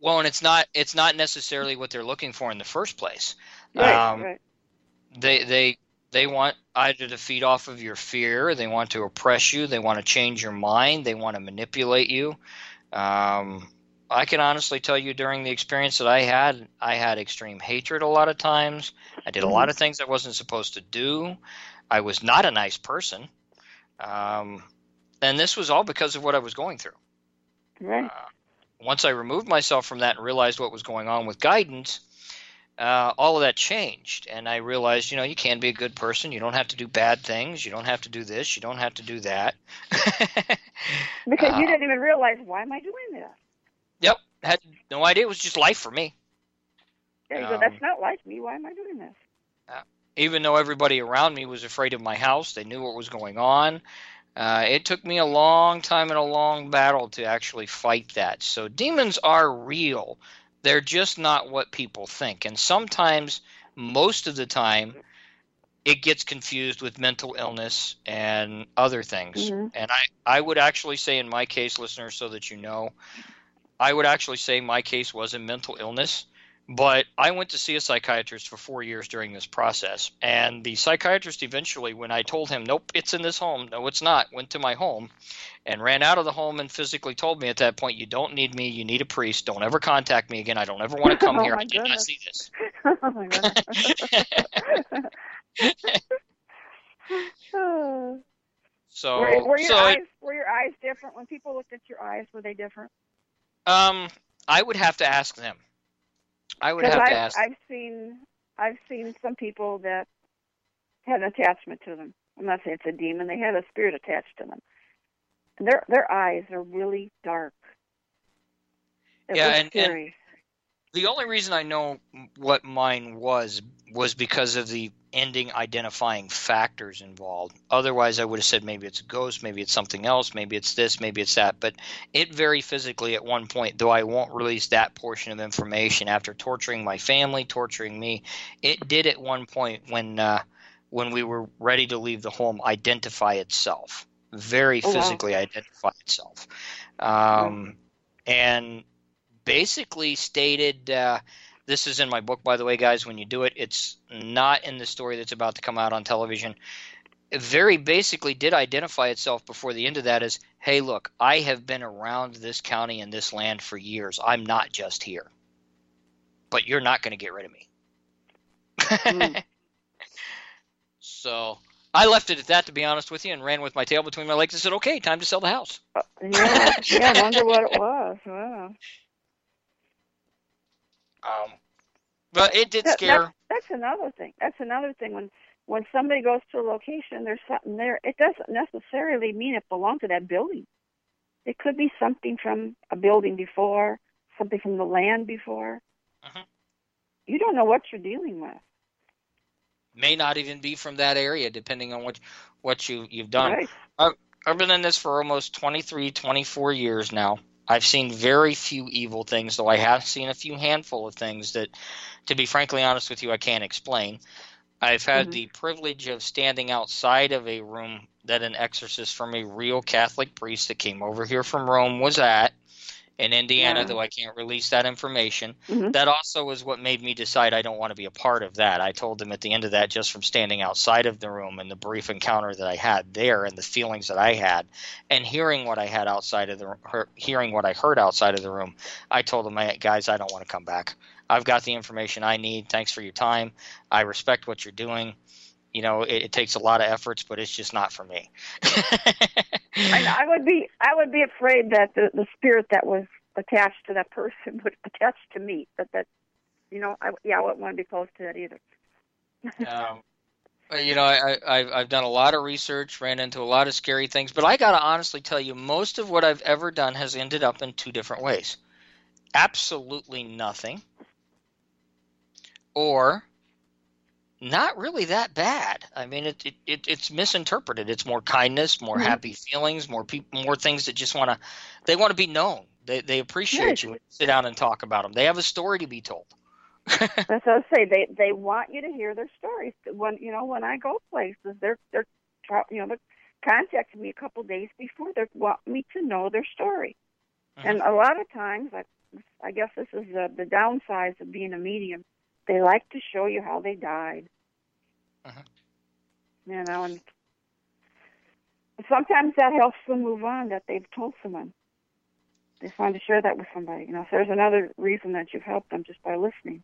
Well, and it's not it's not necessarily what they're looking for in the first place. Right, Um, right. They they they want either to feed off of your fear, they want to oppress you, they want to change your mind, they want to manipulate you. Um, I can honestly tell you during the experience that I had, I had extreme hatred a lot of times. I did a lot of things I wasn't supposed to do. I was not a nice person. Um, and this was all because of what I was going through. Right. Uh, once I removed myself from that and realized what was going on with guidance, uh, all of that changed. And I realized, you know, you can be a good person. You don't have to do bad things. You don't have to do this. You don't have to do that. Because you uh, didn't even realize why am I doing this? yep. Had no idea. It was just life for me. There you go. Um, That's not like me. Why am I doing this? Even though everybody around me was afraid of my house, they knew what was going on. Uh, it took me a long time and a long battle to actually fight that. So demons are real. They're just not what people think. And sometimes, most of the time, it gets confused with mental illness and other things. Mhm. And I, I would actually say, in my case, listeners, so that you know, I would actually say my case was a mental illness, But I went to see a psychiatrist for four years during this process. And the psychiatrist eventually, when I told him, nope, it's in this home, no, it's not, went to my home and ran out of the home and physically told me at that point, you don't need me, you need a priest, don't ever contact me again, I don't ever want to come Oh, here, I did not see this. oh my god. So, were, were your so eyes it, were your eyes different when people looked at your eyes? Were they different? um, I would have to ask them. I would have I've to ask. I've seen I've seen some people that had an attachment to them. I'm not saying it's a demon. They had a spirit attached to them. And their their eyes are really dark. It Yeah, and- and- The only reason I know what mine was was because of the ending identifying factors involved. Otherwise, I would have said maybe it's a ghost, maybe it's something else, maybe it's this, maybe it's that. But it very physically at one point, though I won't release that portion of information after torturing my family, torturing me. It did at one point when uh, when we were ready to leave the home identify itself, very Oh, wow. physically identify itself, um, and basically stated uh, this is in my book by the way guys when you do it it's not in the story that's about to come out on television it very basically did identify itself before the end of that as hey look i have been around this county and this land for years i'm not just here but you're not going to get rid of me Mm. so i left it at that to be honest with you and ran with my tail between my legs and said okay time to sell the house Uh, yeah, yeah. I wonder what it was. Wow. um, but it did That- scare That's another thing. That's another thing. When when somebody goes to a location, there's something there. It doesn't necessarily mean it belonged to that building. It could be something from a building before, something from the land before. Mhm. You don't know what you're dealing with. may not even be from that area depending on what what you you've done Right. I've been in this for almost 23, 24 years now. I've seen very few evil things, though I have seen a few handful of things that, to be frankly honest with you, I can't explain. I've had Mhm. the privilege of standing outside of a room that an exorcist from a real Catholic priest that came over here from Rome was at in Indiana, Yeah. though I can't release that information. Mhm. That also was what made me decide I don't want to be a part of that. I told them at the end of that, just from standing outside of the room and the brief encounter that I had there, and the feelings that I had, and hearing what I had outside of the hearing what I heard outside of the room, I told them, guys, I don't want to come back. I've got the information I need. Thanks for your time. I respect what you're doing. You know, it, it takes a lot of efforts, but it's just not for me." And I would be I would be afraid that the the spirit that was attached to that person would attach to me. That that you know I yeah I wouldn't want to be close to that either. um, you know, I, I, I've I've done a lot of research, ran into a lot of scary things, but I got to honestly tell you, most of what I've ever done has ended up in two different ways: absolutely nothing, or not really that bad. I mean, it, it, it it's misinterpreted. It's more kindness, more Mhm. happy feelings, more people, more things that just want to, they want to be known. They they appreciate Right. you. When you sit down and talk about them. They have a story to be told. That's what I say. They they want you to hear their stories. When you know when I go places, they're they're you know they're contacting me a couple of days before. They want me to know their story. And a lot of times, I I guess this is the the downside of being a medium. They like to show you how they died. Mhm. You know, and sometimes that helps them move on that they've told someone. They just wanted to share that with somebody. You know, so there's another reason that you've helped them just by listening.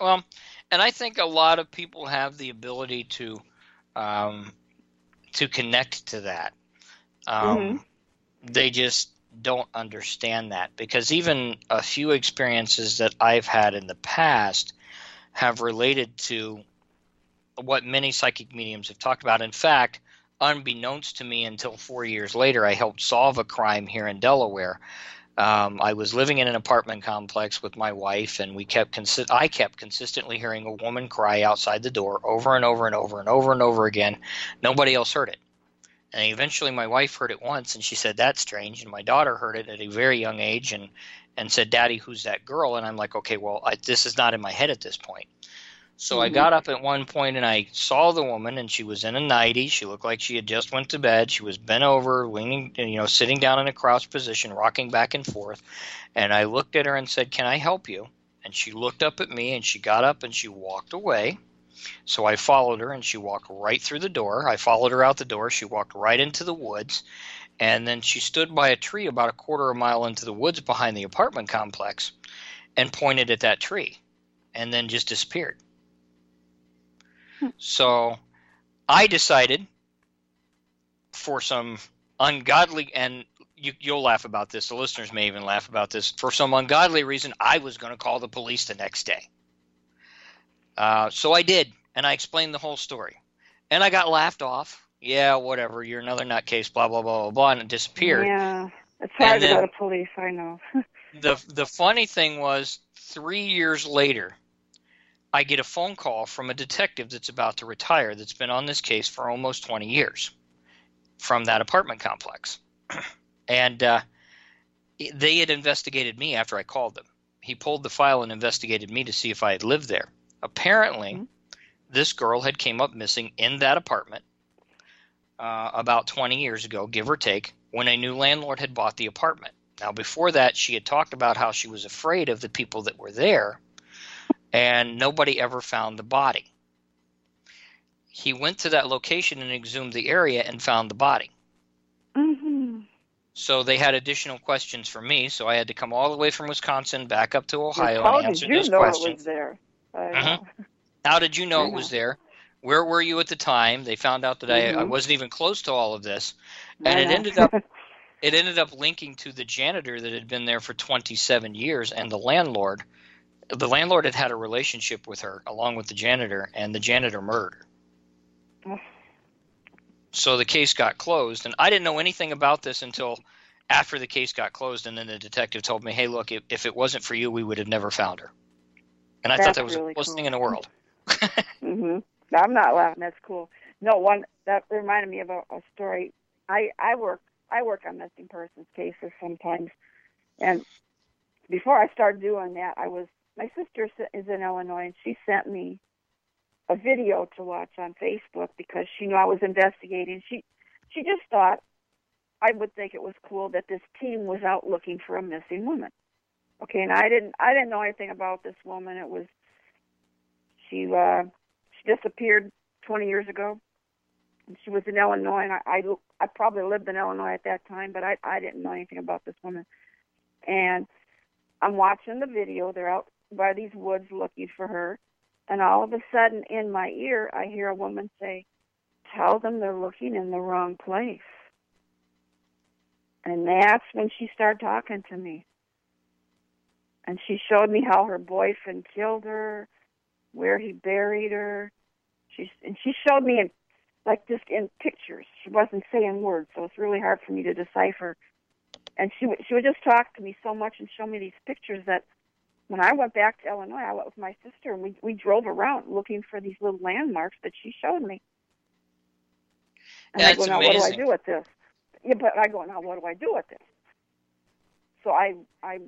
Well, and I think a lot of people have the ability to um, to connect to that. Um, They just don't understand that because even a few experiences that I've had in the past have related to what many psychic mediums have talked about. In fact, unbeknownst to me until four years later, I helped solve a crime here in Delaware. Um, I was living in an apartment complex with my wife, and we kept consi- I kept consistently hearing a woman cry outside the door over and over and over and over and over again. Nobody else heard it. And eventually, my wife heard it once, and she said, "That's strange." And my daughter heard it at a very young age, and and said, "Daddy, who's that girl?" And I'm like, "Okay, well, I, this is not in my head at this point." So I Mhm. got up at one point and I saw the woman, and she was in a nightie. She looked like she had just went to bed. She was bent over, leaning, you know, sitting down in a crouched position, rocking back and forth. And I looked at her and said, "Can I help you?" And she looked up at me and she got up and she walked away. So I followed her and she walked right through the door. I followed her out the door. She walked right into the woods. And then she stood by a tree about a quarter of a mile into the woods behind the apartment complex and pointed at that tree and then just disappeared. Hmm. So I decided for some ungodly and you, will laugh about this. The listeners may even laugh about this. For some ungodly reason, I was going to call the police the next day. Uh, so I did, and I explained the whole story, and I got laughed off. Yeah, whatever. You're another nutcase. Blah blah blah blah blah, and it disappeared. Yeah, it's hard to go to police. I know. the the funny thing was, three years later, I get a phone call from a detective that's about to retire that's been on this case for almost 20 years from that apartment complex. and uh, they had investigated me after I called them. He pulled the file and investigated me to see if I had lived there. Apparently, mm-hmm. this girl had came up missing in that apartment uh, about 20 years ago, give or take, when a new landlord had bought the apartment. Now, before that, she had talked about how she was afraid of the people that were there, and nobody ever found the body. He went to that location and exhumed the area and found the body. Mm-hmm. So they had additional questions for me, so I had to come all the way from Wisconsin back up to Ohio How and answer did you those know questions. It was there? Mm-hmm. How did you know it was there? Where were you at the time? They found out that mm-hmm. I, I wasn't even close to all of this, and it ended up it ended up linking to the janitor that had been there for 27 years and the landlord. The landlord had had a relationship with her along with the janitor, and the janitor murdered. So the case got closed, and I didn't know anything about this until after the case got closed, and then the detective told me, "Hey, look, if, if it wasn't for you, we would have never found her." And I That's thought that was really the coolest cool. thing in the world. mm-hmm. I'm not laughing. That's cool. No, one that reminded me of a, a story. I I work I work on missing persons cases sometimes, and before I started doing that, I was my sister is in Illinois, and she sent me a video to watch on Facebook because she knew I was investigating. She she just thought I would think it was cool that this team was out looking for a missing woman. Okay, and I didn't I didn't know anything about this woman. It was she uh she disappeared 20 years ago. And she was in Illinois, and I, I I probably lived in Illinois at that time, but I I didn't know anything about this woman. And I'm watching the video. They're out by these woods looking for her, and all of a sudden, in my ear, I hear a woman say, "Tell them they're looking in the wrong place." And that's when she started talking to me. And she showed me how her boyfriend killed her, where he buried her. She and she showed me in like just in pictures. She wasn't saying words, so it's really hard for me to decipher. And she would she would just talk to me so much and show me these pictures that when I went back to Illinois, I went with my sister and we we drove around looking for these little landmarks that she showed me. And That's I go, now amazing. what do I do with this? Yeah, but I go, now what do I do with this? So I I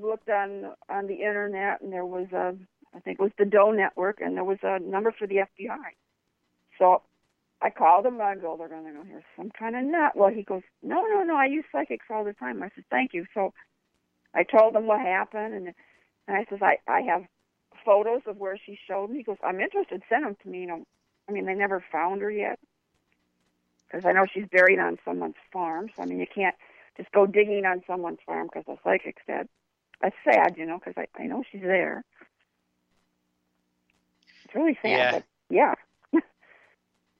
looked on on the internet and there was a I think it was the Doe Network and there was a number for the FBI. So I called him and I go, they're gonna go hear some kind of nut. Well he goes, No, no, no, I use psychics all the time. I said, Thank you. So I told him what happened and and I says, I, I have photos of where she showed me. He goes, I'm interested. Send them to me. You know, I mean, they never found her yet because I know she's buried on someone's farm. So I mean, you can't just go digging on someone's farm because the psychic's dead. That's sad, you know, because I I know she's there. It's really sad, Yeah. but yeah.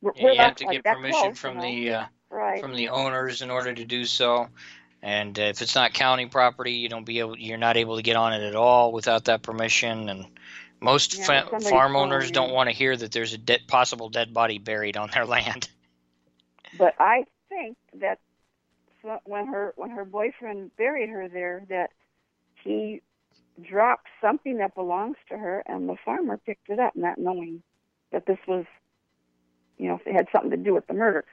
we're, Yeah, we're you have to like get permission close, from you know? the uh, right. from the owners in order to do so. And uh, if it's not county property, you don't be able, you're not able to get on it at all without that permission. And most Yeah, fa- farm owners don't want to hear that there's a dead, possible dead body buried on their land. But I think that when her when her boyfriend buried her there, that he dropped something that belongs to her, and the farmer picked it up, not knowing that this was, you know, it had something to do with the murder.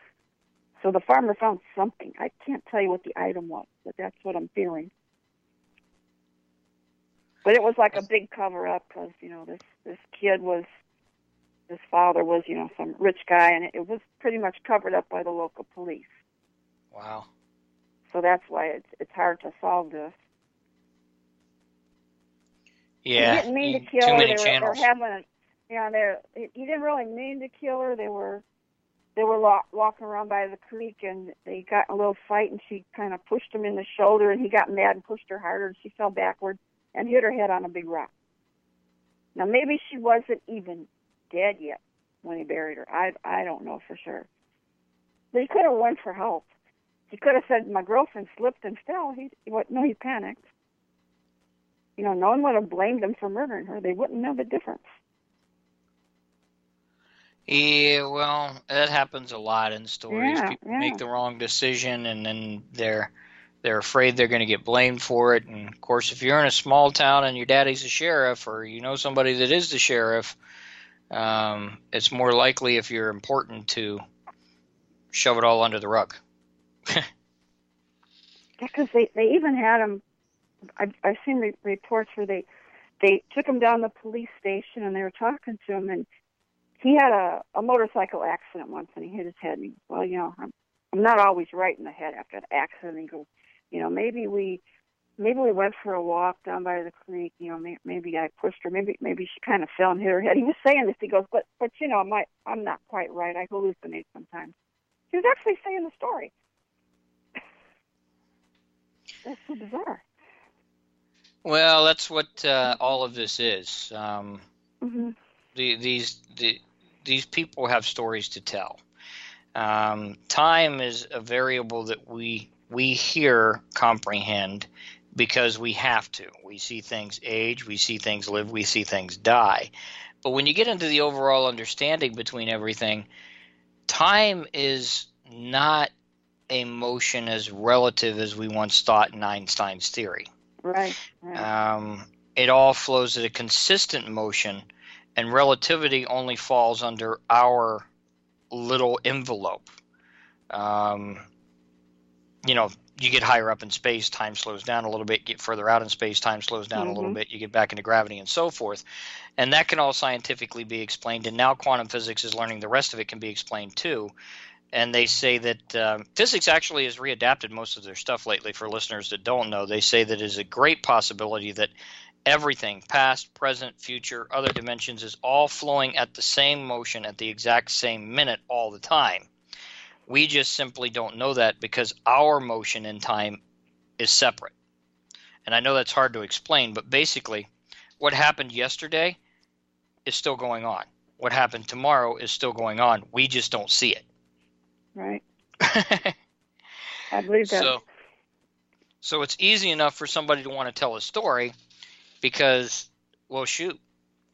So the farmer found something. I can't tell you what the item was, but that's what I'm feeling. But it was like a big cover up because you know this this kid was his father was you know some rich guy, and it was pretty much covered up by the local police. Wow. So that's why it's it's hard to solve this. Yeah, he didn't mean to kill too her. many they were, channels. They were having, a, you know, they he didn't really mean to kill her. They were they were lo- walking around by the creek and they got in a little fight and she kind of pushed him in the shoulder and he got mad and pushed her harder and she fell backward and hit her head on a big rock. Now maybe she wasn't even dead yet when he buried her. I I don't know for sure. But he could have went for help. He could have said, "My girlfriend slipped and fell." He what? No, he panicked. You know, no one would have blamed them for murdering her. They wouldn't know the difference. Yeah, well, that happens a lot in stories. Yeah, People yeah. make the wrong decision, and then they're they're afraid they're going to get blamed for it. And of course, if you're in a small town and your daddy's a sheriff, or you know somebody that is the sheriff, um, it's more likely if you're important to shove it all under the rug. Because they they even had him. I've I've seen re- reports where they they took him down the police station and they were talking to him and he had a a motorcycle accident once and he hit his head and he well you know I'm I'm not always right in the head after an accident. He goes, you know maybe we maybe we went for a walk down by the creek. You know may, maybe I pushed her. Maybe maybe she kind of fell and hit her head. He was saying this. He goes, but but you know my I'm not quite right. I hallucinate sometimes. He was actually saying the story. That's so bizarre. Well, that's what uh, all of this is. Um, hmm the, these the, these people have stories to tell. Um, time is a variable that we we hear comprehend because we have to. We see things age, we see things live, we see things die. But when you get into the overall understanding between everything, time is not a motion as relative as we once thought in Einstein's theory. Right. right. Um, it all flows at a consistent motion, and relativity only falls under our little envelope. Um, you know, you get higher up in space, time slows down a little bit. Get further out in space, time slows down a little Mhm. bit. You get back into gravity and so forth. And that can all scientifically be explained. And now quantum physics is learning the rest of it can be explained too. And they say that um, physics actually has readapted most of their stuff lately. For listeners that don't know, they say that it is a great possibility that everything, past, present, future, other dimensions, is all flowing at the same motion at the exact same minute all the time. We just simply don't know that because our motion in time is separate. And I know that's hard to explain, but basically, what happened yesterday is still going on. What happened tomorrow is still going on. We just don't see right. I believe that. so, so it's easy enough for somebody to want to tell a story because, well, shoot,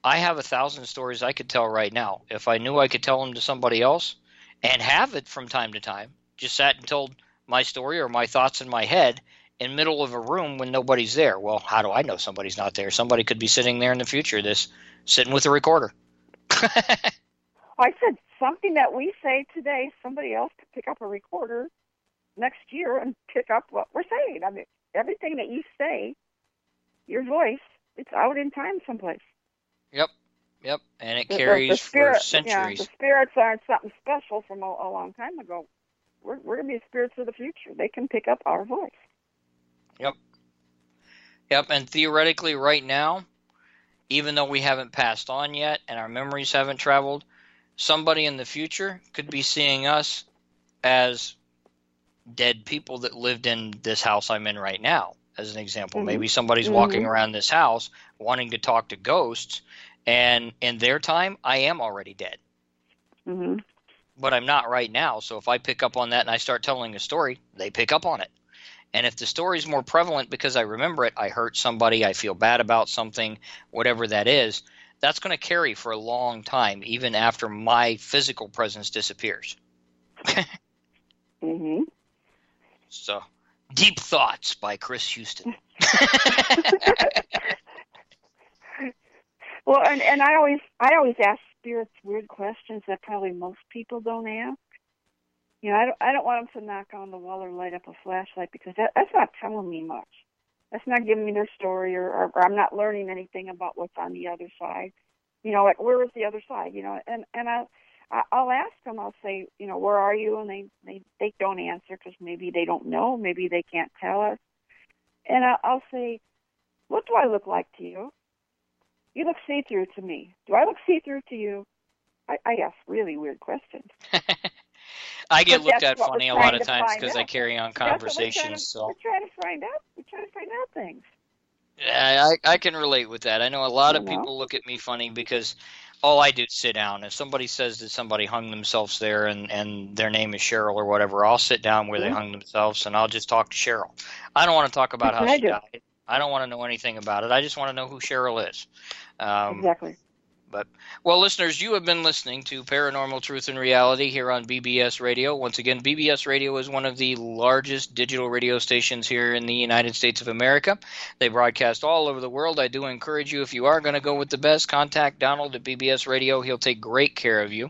I have a thousand stories I could tell right now. If I knew I could tell them to somebody else and have it from time to time, just sat and told my story or my thoughts in my head in middle of a room when nobody's there. Well, how do I know somebody's not there? Somebody could be sitting there in the future, this sitting with a recorder. I said something that we say today, somebody else could pick up a recorder next year and pick up what we're saying. I mean, everything that you say, your voice, it's out in time someplace. yep, yep, and it The- the- carries the spirit, for centuries. Yeah, the spirits aren't something special from a, a long time ago. We're, we're going to be spirits of the future. They can pick up our voice. Yep. Yep, and theoretically, right now, even though we haven't passed on yet and our memories haven't traveled, somebody in the future could be seeing us as dead people that lived in this house I'm in right now, as an example. Mhm. Maybe somebody's walking Mhm. around this house wanting to talk to ghosts, and in their time, I am already dead. hmm But I'm not right now, so if I pick up on that and I start telling a story, they pick up on it. And if the story is more prevalent because I remember it, I hurt somebody, I feel bad about something, whatever that is, that's going to carry for a long time, even after my physical presence disappears. hmm So, Deep Thoughts by Chris Houston. Well, and and I always I always ask spirits weird questions that probably most people don't ask. You know, I don't I don't want them to knock on the wall or light up a flashlight because that that's not telling me much. That's not giving me their story, or, or, or I'm not learning anything about what's on the other side. You know, like where is the other side? You know, and and I. I'll ask them. I'll say, you know, where are you? And they they they don't answer because maybe they don't know. Maybe they can't tell us. And I, I'll say, what do I look like to you? You look see through to me. Do I look see through to you? I, I ask really weird questions. I get But looked at funny a lot of times because I carry on That's what we're trying conversations. to- So we're trying to find out. We're trying to find out things. Yeah, I, I can relate with that. I know a lot of know? people look at me funny because all I do is sit down. If somebody says that somebody hung themselves there and, and their name is Cheryl or whatever, I'll sit down where they Mhm. hung themselves and I'll just talk to Cheryl. I don't want to talk about That's how she do. died. I don't want to know anything about it. I just want to know who Cheryl is. Um, exactly. Well, listeners, you have been listening to Paranormal Truth and Reality here on BBS Radio. Once again, BBS Radio is one of the largest digital radio stations here in the United States of America. They broadcast all over the world. I do encourage you, if you are going to go with the best, contact Donald at BBS Radio. He'll take great care of you.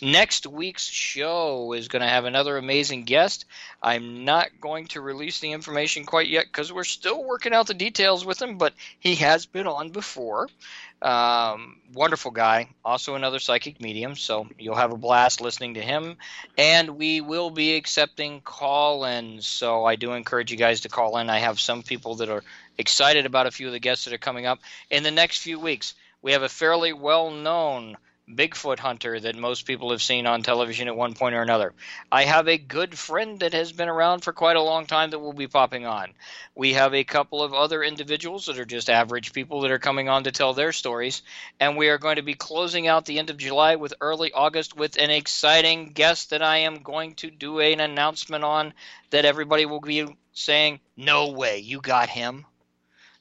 Next week's show is going to have another amazing guest. I'm not going to release the information quite yet because we're still working out the details with him, but he has been on before. Um, wonderful guy, also another psychic medium, so you'll have a blast listening to him. And we will be accepting call ins, so I do encourage you guys to call in. I have some people that are excited about a few of the guests that are coming up in the next few weeks. We have a fairly well known Bigfoot hunter that most people have seen on television at one point or another. I have a good friend that has been around for quite a long time that will be popping on. We have a couple of other individuals that are just average people that are coming on to tell their stories. And we are going to be closing out the end of July with early August with an exciting guest that I am going to do an announcement on that everybody will be saying, No way, you got him.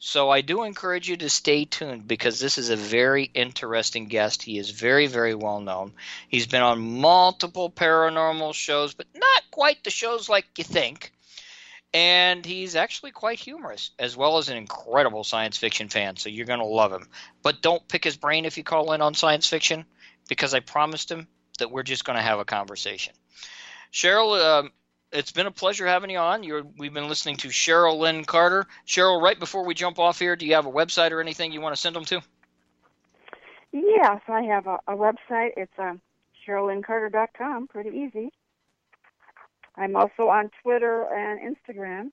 So I do encourage you to stay tuned because this is a very interesting guest. He is very, very well known. He's been on multiple paranormal shows, but not quite the shows like you think. And he's actually quite humorous, as well as an incredible science fiction fan. So you're going to love him. But don't pick his brain if you call in on science fiction, because I promised him that we're just going to have a conversation. Cheryl, um, it's been a pleasure having you on. You're, we've been listening to Cheryl Lynn Carter. Cheryl, right before we jump off here, do you have a website or anything you want to send them to? Yes, I have a, a website. It's um, CherylLynnCarter.com. Pretty easy. I'm also on Twitter and Instagram.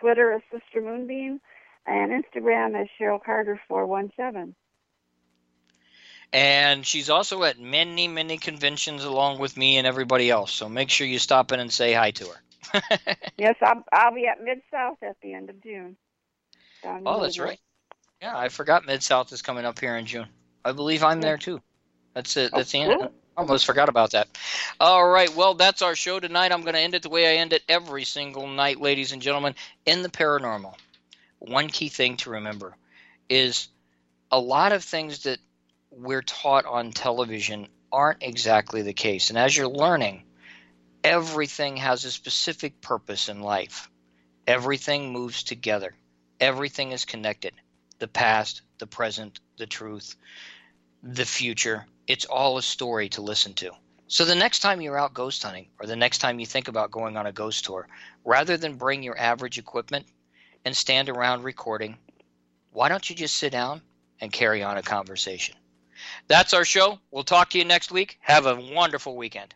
Twitter is Sister Moonbeam, and Instagram is Cheryl Carter four one seven. And she's also at many, many conventions along with me and everybody else. So make sure you stop in and say hi to her. Yes, I'll, I'll be at Mid South at the end of June. oh, that's right. Yeah, I forgot Mid South is coming up here in June. I believe I'm there too. That's it. Oh, That's the oh, end. cool. Almost forgot about that. All right. Well, that's our show tonight. I'm going to end it the way I end it every single night, ladies and gentlemen. In the paranormal, one key thing to remember is a lot of things that we're taught on television aren't exactly the case. And as you're learning, everything has a specific purpose in life. Everything moves together. Everything is connected. The past, the present, the truth, the future. It's all a story to listen to. So the next time you're out ghost hunting or the next time you think about going on a ghost tour, rather than bring your average equipment and stand around recording, why don't you just sit down and carry on a conversation? That's our show. We'll talk to you next week. Have a wonderful weekend.